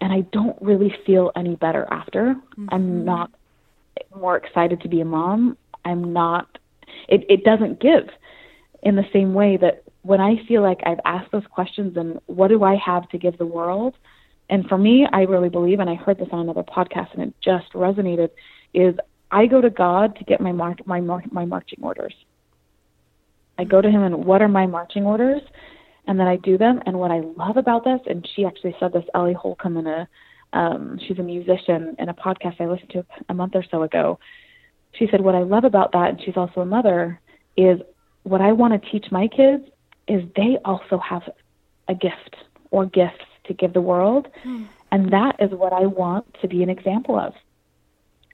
and I don't really feel any better after. Mm-hmm. I'm not more excited to be a mom. I'm not it it doesn't give in the same way that when I feel like I've asked those questions and what do I have to give the world? And for me, I really believe and I heard this on another podcast and it just resonated is I go to God to get my mar- my mar- my marching orders. I go to him and what are my marching orders? And then I do them. And what I love about this, and she actually said this, Ellie Holcomb, in a um, she's a musician in a podcast I listened to a month or so ago. She said, What I love about that, and she's also a mother, is what I want to teach my kids is they also have a gift or gifts to give the world. Mm. And that is what I want to be an example of.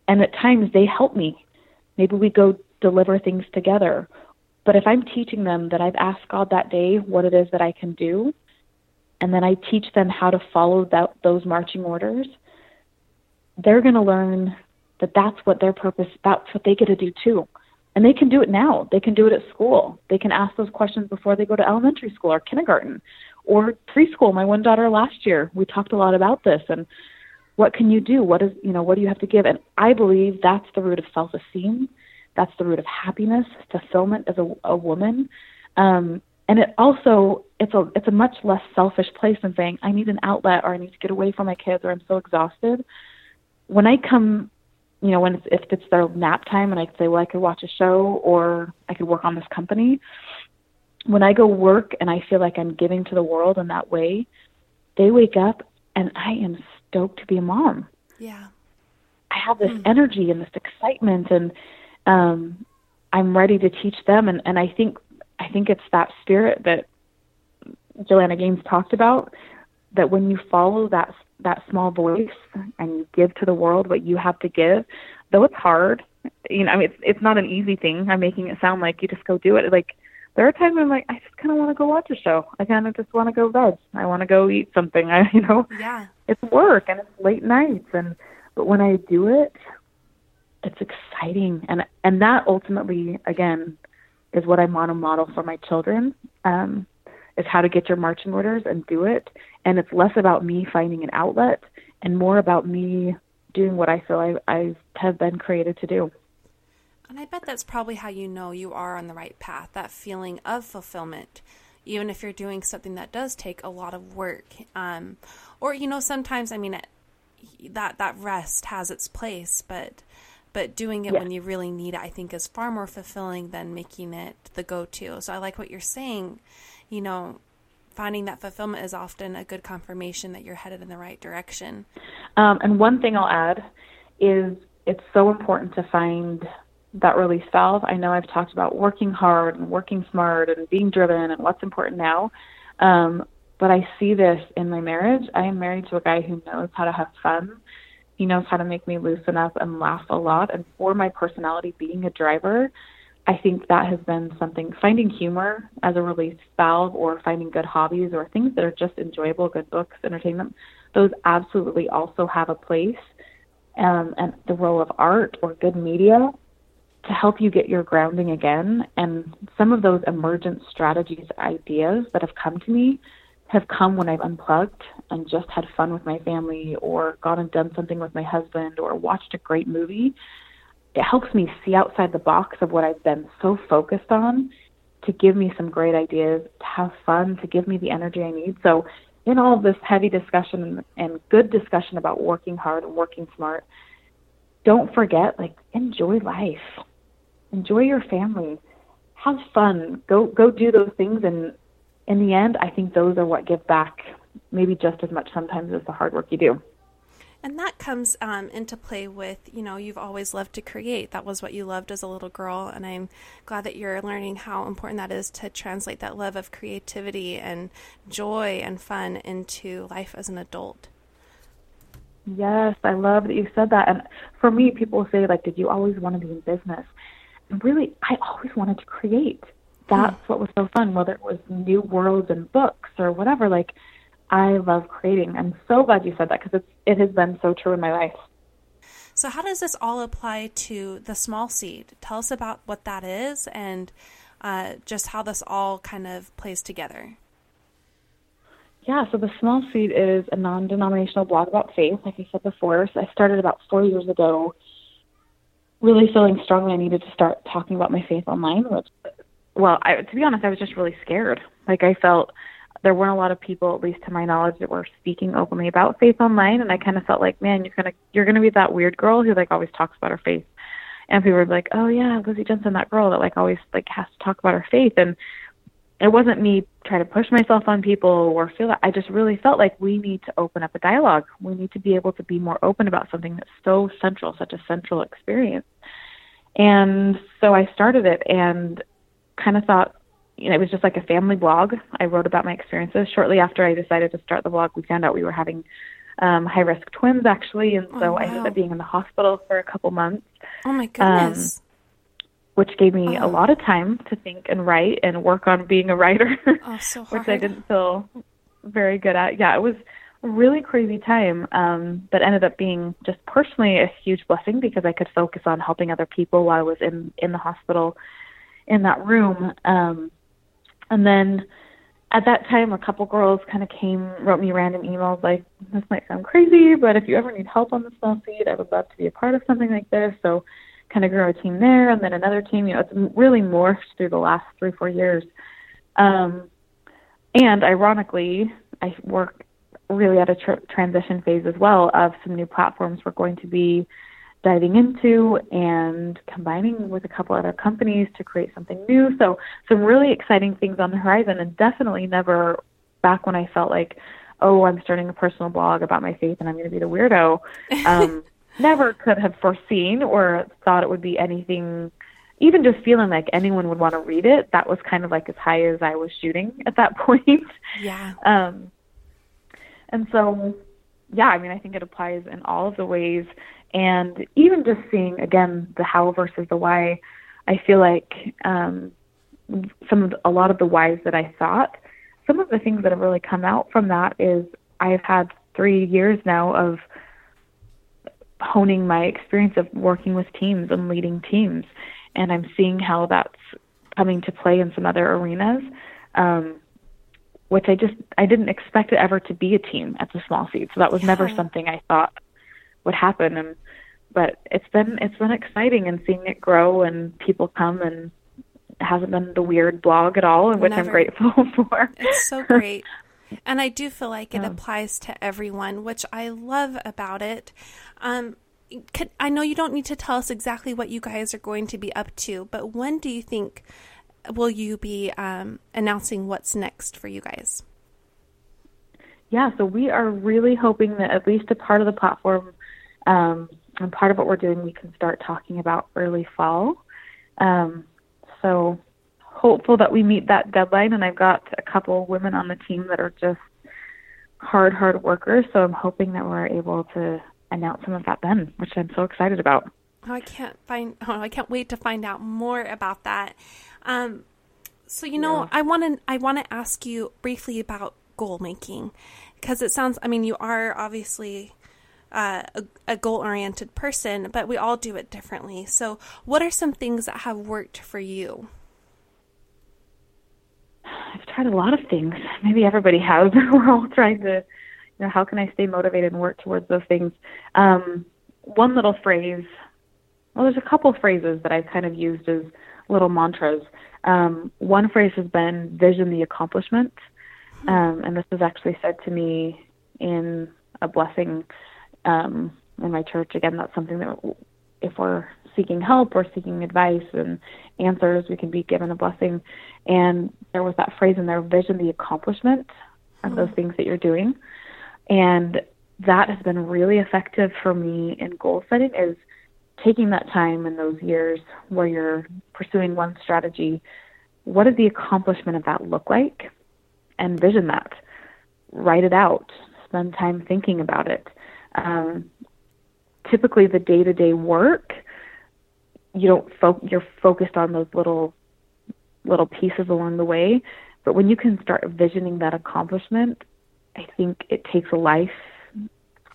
And at times they help me. Maybe we go deliver things together, but if I'm teaching them that I've asked God that day what it is that I can do, and then I teach them how to follow that, those marching orders, they're going to learn that that's what their purpose, that's what they get to do too. And they can do it now. They can do it at school. They can ask those questions before they go to elementary school or kindergarten or preschool. My one daughter last year, we talked a lot about this and what can you do? What is, you know, what do you have to give? And I believe that's the root of self-esteem that's the root of happiness, fulfillment as a, a woman. Um, and it also it's a it's a much less selfish place than saying I need an outlet or I need to get away from my kids or I'm so exhausted. When I come, you know, when it's, if it's their nap time and I say, well, I could watch a show or I could work on this company. When I go work and I feel like I'm giving to the world in that way, they wake up and I am stoked to be a mom. Yeah. I have this mm. energy and this excitement and um, I'm ready to teach them. And, and I think I think it's that spirit that Joanna Gaines talked about. That when you follow that that small voice and you give to the world what you have to give, though it's hard, you know, I mean, it's it's not an easy thing. I'm making it sound like you just go do it. Like there are times when I'm like, I just kind of want to go watch a show. I kind of just want to go veg. I want to go eat something. *laughs* I, you know, yeah, it's work and it's late nights, and but when I do it, it's exciting and and that ultimately again is what I want to model for my children. Um, is how to get your marching orders and do it. And it's less about me finding an outlet and more about me doing what I feel I, I have been created to do. And I bet that's probably how you know you are on the right path that feeling of fulfillment, even if you're doing something that does take a lot of work. Um, or, you know, sometimes, I mean, that, that rest has its place, but but doing it when you really need it, I think, is far more fulfilling than making it the go to. So I like what you're saying. You know, finding that fulfillment is often a good confirmation that you're headed in the right direction. Um, and one thing I'll add is it's so important to find that release valve. I know I've talked about working hard and working smart and being driven and what's important now. Um, but I see this in my marriage. I am married to a guy who knows how to have fun he knows how to make me loosen up and laugh a lot. And for my personality being a driver, I think that has been something finding humor as a release valve or finding good hobbies or things that are just enjoyable, good books, entertainment, those absolutely also have a place. Um, and the role of art or good media to help you get your grounding again. And some of those emergent strategies, ideas that have come to me have come when I've unplugged and just had fun with my family or gone and done something with my husband or watched a great movie. It helps me see outside the box of what I've been so focused on to give me some great ideas, to have fun, to give me the energy I need. So, in all this heavy discussion and good discussion about working hard and working smart, don't forget like enjoy life. Enjoy your family. Have fun. Go go do those things and in the end, I think those are what give back maybe just as much sometimes as the hard work you do. And that comes um, into play with, you know, you've always loved to create. That was what you loved as a little girl. And I'm glad that you're learning how important that is to translate that love of creativity and joy and fun into life as an adult. Yes, I love that you said that. And for me, people say, like, did you always want to be in business? And really, I always wanted to create that's what was so fun, whether it was new worlds and books or whatever. Like, I love creating. I'm so glad you said that because it has been so true in my life. So, how does this all apply to the small seed? Tell us about what that is and uh, just how this all kind of plays together. Yeah, so the Small Seed is a non denominational blog about faith, like I said before. So I started about four years ago, really feeling strongly I needed to start talking about my faith online, which well, I, to be honest, I was just really scared. Like I felt there weren't a lot of people, at least to my knowledge, that were speaking openly about faith online, and I kind of felt like, man, you're gonna you're gonna be that weird girl who like always talks about her faith, and people were like, oh yeah, Lizzie Jensen, that girl that like always like has to talk about her faith, and it wasn't me trying to push myself on people or feel that I just really felt like we need to open up a dialogue. We need to be able to be more open about something that's so central, such a central experience. And so I started it and kind of thought, you know, it was just like a family blog. I wrote about my experiences. Shortly after I decided to start the blog, we found out we were having um, high risk twins actually, and so oh, wow. I ended up being in the hospital for a couple months. Oh my goodness. Um, which gave me oh. a lot of time to think and write and work on being a writer, oh, so *laughs* which I didn't feel very good at. Yeah, it was a really crazy time, um, but ended up being just personally a huge blessing because I could focus on helping other people while I was in in the hospital in that room. Um, and then at that time, a couple girls kind of came, wrote me random emails like, "This might sound crazy, but if you ever need help on the small seed, I would love to be a part of something like this." So, kind of grew a team there, and then another team. You know, it's really morphed through the last three, four years. Um, and ironically, I work really at a tr- transition phase as well of some new platforms we're going to be diving into and combining with a couple other companies to create something new. So some really exciting things on the horizon and definitely never back when I felt like, oh, I'm starting a personal blog about my faith and I'm going to be the weirdo. *laughs* Um, never could have foreseen or thought it would be anything even just feeling like anyone would want to read it, that was kind of like as high as I was shooting at that *laughs* point. Yeah. Um, and so, yeah, I mean, I think it applies in all of the ways and even just seeing again the how versus the why, I feel like um, some of the, a lot of the whys that I thought, some of the things that have really come out from that is I've had three years now of honing my experience of working with teams and leading teams, and I'm seeing how that's coming to play in some other arenas. Um, which I just I didn't expect it ever to be a team at the small seed. So that was yeah. never something I thought would happen. And but it's been it's been exciting and seeing it grow and people come and it hasn't been the weird blog at all, which never. I'm grateful *laughs* for. It's so great. And I do feel like it yeah. applies to everyone, which I love about it. Um, could, I know you don't need to tell us exactly what you guys are going to be up to, but when do you think will you be um, announcing what's next for you guys? Yeah, so we are really hoping that at least a part of the platform um, and part of what we're doing, we can start talking about early fall. Um, so hopeful that we meet that deadline. And I've got a couple women on the team that are just hard, hard workers. So I'm hoping that we're able to announce some of that then, which I'm so excited about. Oh, I can't find. Oh, I can't wait to find out more about that. Um, so you know, yeah. I want to. I want to ask you briefly about goal making because it sounds. I mean, you are obviously uh, a, a goal oriented person, but we all do it differently. So, what are some things that have worked for you? I've tried a lot of things. Maybe everybody has. *laughs* We're all trying to, you know, how can I stay motivated and work towards those things? Um, one little phrase, well, there's a couple phrases that I've kind of used as little mantras. Um, one phrase has been vision the accomplishment. Hmm. Um, and this was actually said to me in a blessing um, in my church. Again, that's something that if we're seeking help or seeking advice and answers, we can be given a blessing. And there was that phrase in there, vision the accomplishment of those things that you're doing. And that has been really effective for me in goal setting is taking that time in those years where you're pursuing one strategy, what does the accomplishment of that look like? And vision that. Write it out. Spend time thinking about it. Um, typically, the day to day work you don't fo- you're focused on those little little pieces along the way. But when you can start visioning that accomplishment i think it takes a life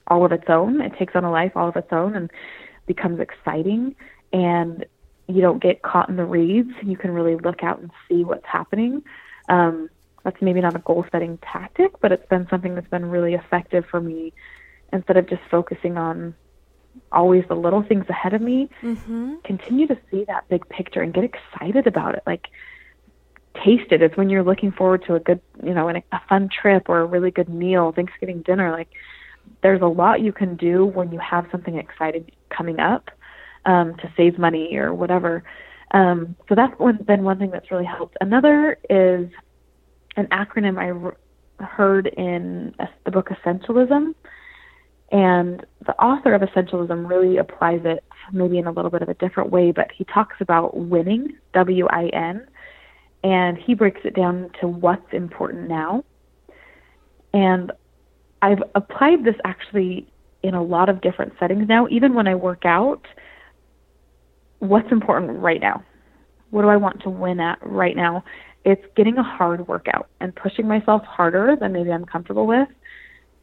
all of its own. It takes on a life all of its own and becomes exciting. And you don't get caught in the reeds. You can really look out and see what's happening. Um, that's maybe not a goal setting tactic but it's been something that's been really effective for me instead of just focusing on always the little things ahead of me, mm-hmm. continue to see that big picture and get excited about it. Like, taste it. It's when you're looking forward to a good, you know, a fun trip or a really good meal, Thanksgiving dinner. Like, there's a lot you can do when you have something exciting coming up um, to save money or whatever. Um, so that's one, been one thing that's really helped. Another is an acronym I r- heard in a, the book Essentialism. And the author of Essentialism really applies it maybe in a little bit of a different way, but he talks about winning, W I N, and he breaks it down to what's important now. And I've applied this actually in a lot of different settings now, even when I work out. What's important right now? What do I want to win at right now? It's getting a hard workout and pushing myself harder than maybe I'm comfortable with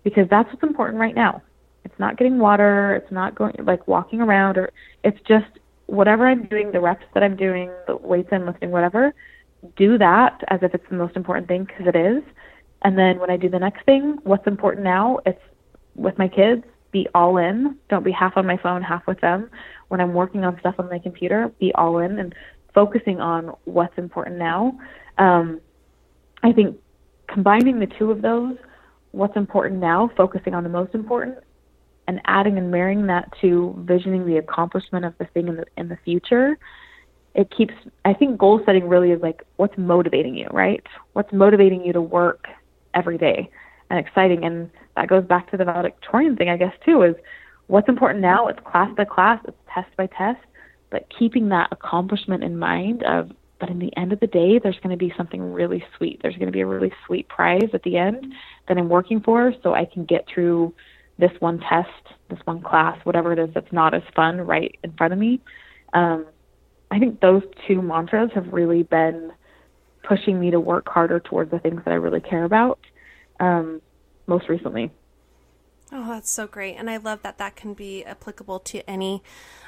because that's what's important right now. It's not getting water. It's not going like walking around, or it's just whatever I'm doing, the reps that I'm doing, the weights I'm lifting, whatever. Do that as if it's the most important thing because it is. And then when I do the next thing, what's important now? It's with my kids. Be all in. Don't be half on my phone, half with them. When I'm working on stuff on my computer, be all in and focusing on what's important now. Um, I think combining the two of those, what's important now, focusing on the most important, and adding and marrying that to visioning the accomplishment of the thing in the in the future it keeps i think goal setting really is like what's motivating you right? What's motivating you to work every day and exciting? And that goes back to the valedictorian thing i guess too is what's important now it's class by class it's test by test but keeping that accomplishment in mind of but in the end of the day there's going to be something really sweet. There's going to be a really sweet prize at the end that i'm working for so i can get through this one test, this one class, whatever it is that's not as fun right in front of me. Um, I think those two mantras have really been pushing me to work harder towards the things that I really care about um, most recently. Oh, that's so great. And I love that that can be applicable to any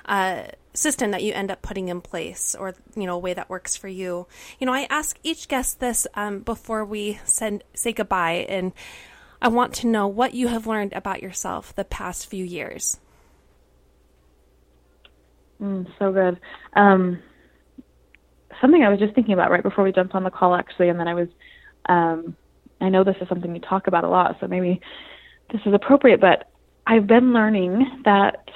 uh, system that you end up putting in place or, you know, a way that works for you. You know, I ask each guest this um, before we send, say goodbye. And I want to know what you have learned about yourself the past few years. Mm, so good. Um, something I was just thinking about right before we jumped on the call, actually, and then I was, um, I know this is something you talk about a lot, so maybe this is appropriate, but I've been learning that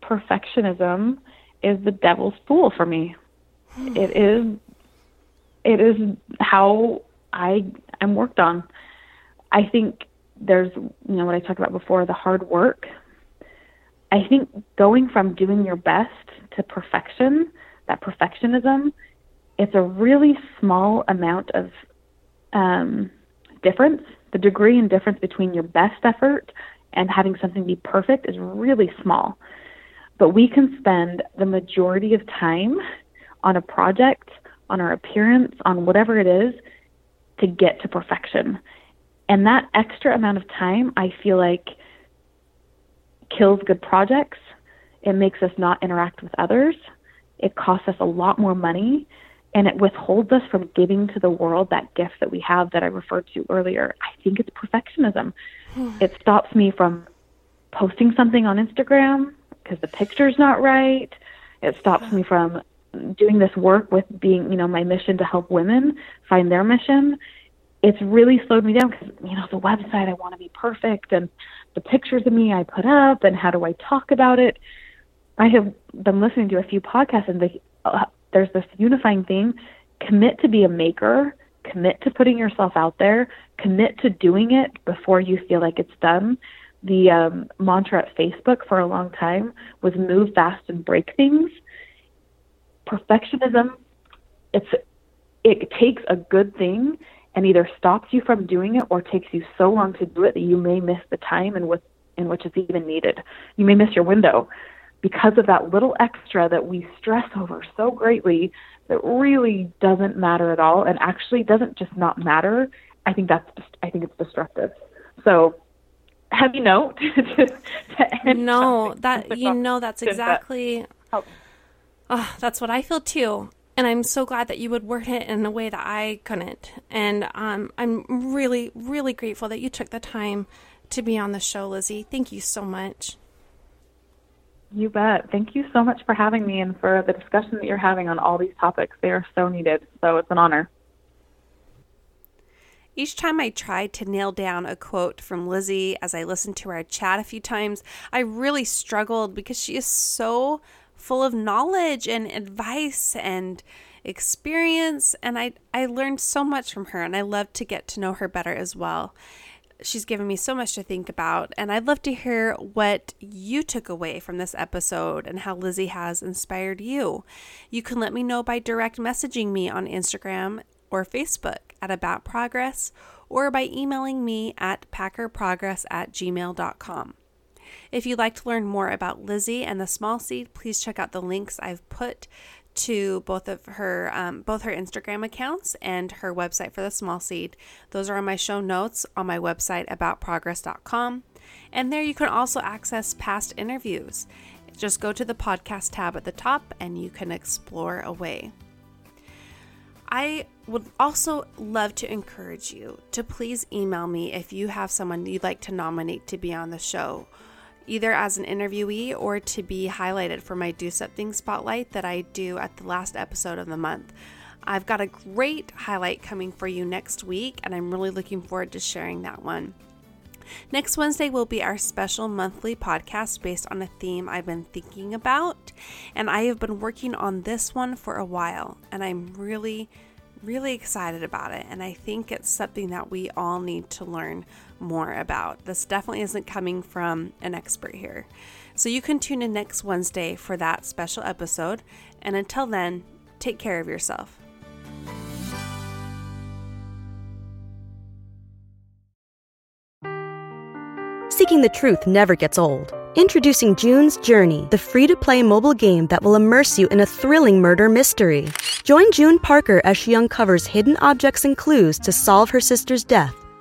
perfectionism is the devil's fool for me. it is it is how I am worked on. I think there's you know what I talked about before, the hard work. I think going from doing your best to perfection, that perfectionism, it's a really small amount of um, difference the degree and difference between your best effort and having something be perfect is really small. But we can spend the majority of time on a project, on our appearance, on whatever it is to get to perfection. And that extra amount of time, I feel like, kills good projects. It makes us not interact with others. It costs us a lot more money and it withholds us from giving to the world that gift that we have that I referred to earlier. I think it's perfectionism. Hmm. it stops me from posting something on Instagram because the picture's not right. It stops me from doing this work with being, you know, my mission to help women find their mission. It's really slowed me down because, you know, the website, I want to be perfect and the pictures of me I put up and how do I talk about it. I have been listening to a few podcasts and uh, there's this unifying thing commit to be a maker commit to putting yourself out there commit to doing it before you feel like it's done the um, mantra at facebook for a long time was move fast and break things perfectionism it's it takes a good thing and either stops you from doing it or takes you so long to do it that you may miss the time in which in which it's even needed. You may miss your window because of that little extra that we stress over so greatly that really doesn't matter at all and actually doesn't just not matter. I think that's just i think it's destructive. So heavy note *laughs* to, to no that you know that's exactly that oh, that's what i feel too and i'm so glad that you would word it in a way that i couldn't and um, i'm really really grateful that you took the time to be on the show lizzie thank you so much you bet. Thank you so much for having me and for the discussion that you're having on all these topics. They are so needed. So it's an honor. Each time I tried to nail down a quote from Lizzie as I listened to our chat a few times, I really struggled because she is so full of knowledge and advice and experience and I I learned so much from her and I love to get to know her better as well she's given me so much to think about. And I'd love to hear what you took away from this episode and how Lizzie has inspired you. You can let me know by direct messaging me on Instagram or Facebook at About Progress or by emailing me at packerprogress at gmail.com. If you'd like to learn more about Lizzie and the Small Seed, please check out the links I've put to both of her um, both her Instagram accounts and her website for the small seed. Those are on my show notes on my website aboutprogress.com. And there you can also access past interviews. Just go to the podcast tab at the top and you can explore away. I would also love to encourage you to please email me if you have someone you'd like to nominate to be on the show either as an interviewee or to be highlighted for my Do Something spotlight that I do at the last episode of the month. I've got a great highlight coming for you next week, and I'm really looking forward to sharing that one. Next Wednesday will be our special monthly podcast based on a theme I've been thinking about, and I have been working on this one for a while, and I'm really, really excited about it. And I think it's something that we all need to learn more about. This definitely isn't coming from an expert here. So you can tune in next Wednesday for that special episode. And until then, take care of yourself. Seeking the truth never gets old. Introducing June's Journey, the free to play mobile game that will immerse you in a thrilling murder mystery. Join June Parker as she uncovers hidden objects and clues to solve her sister's death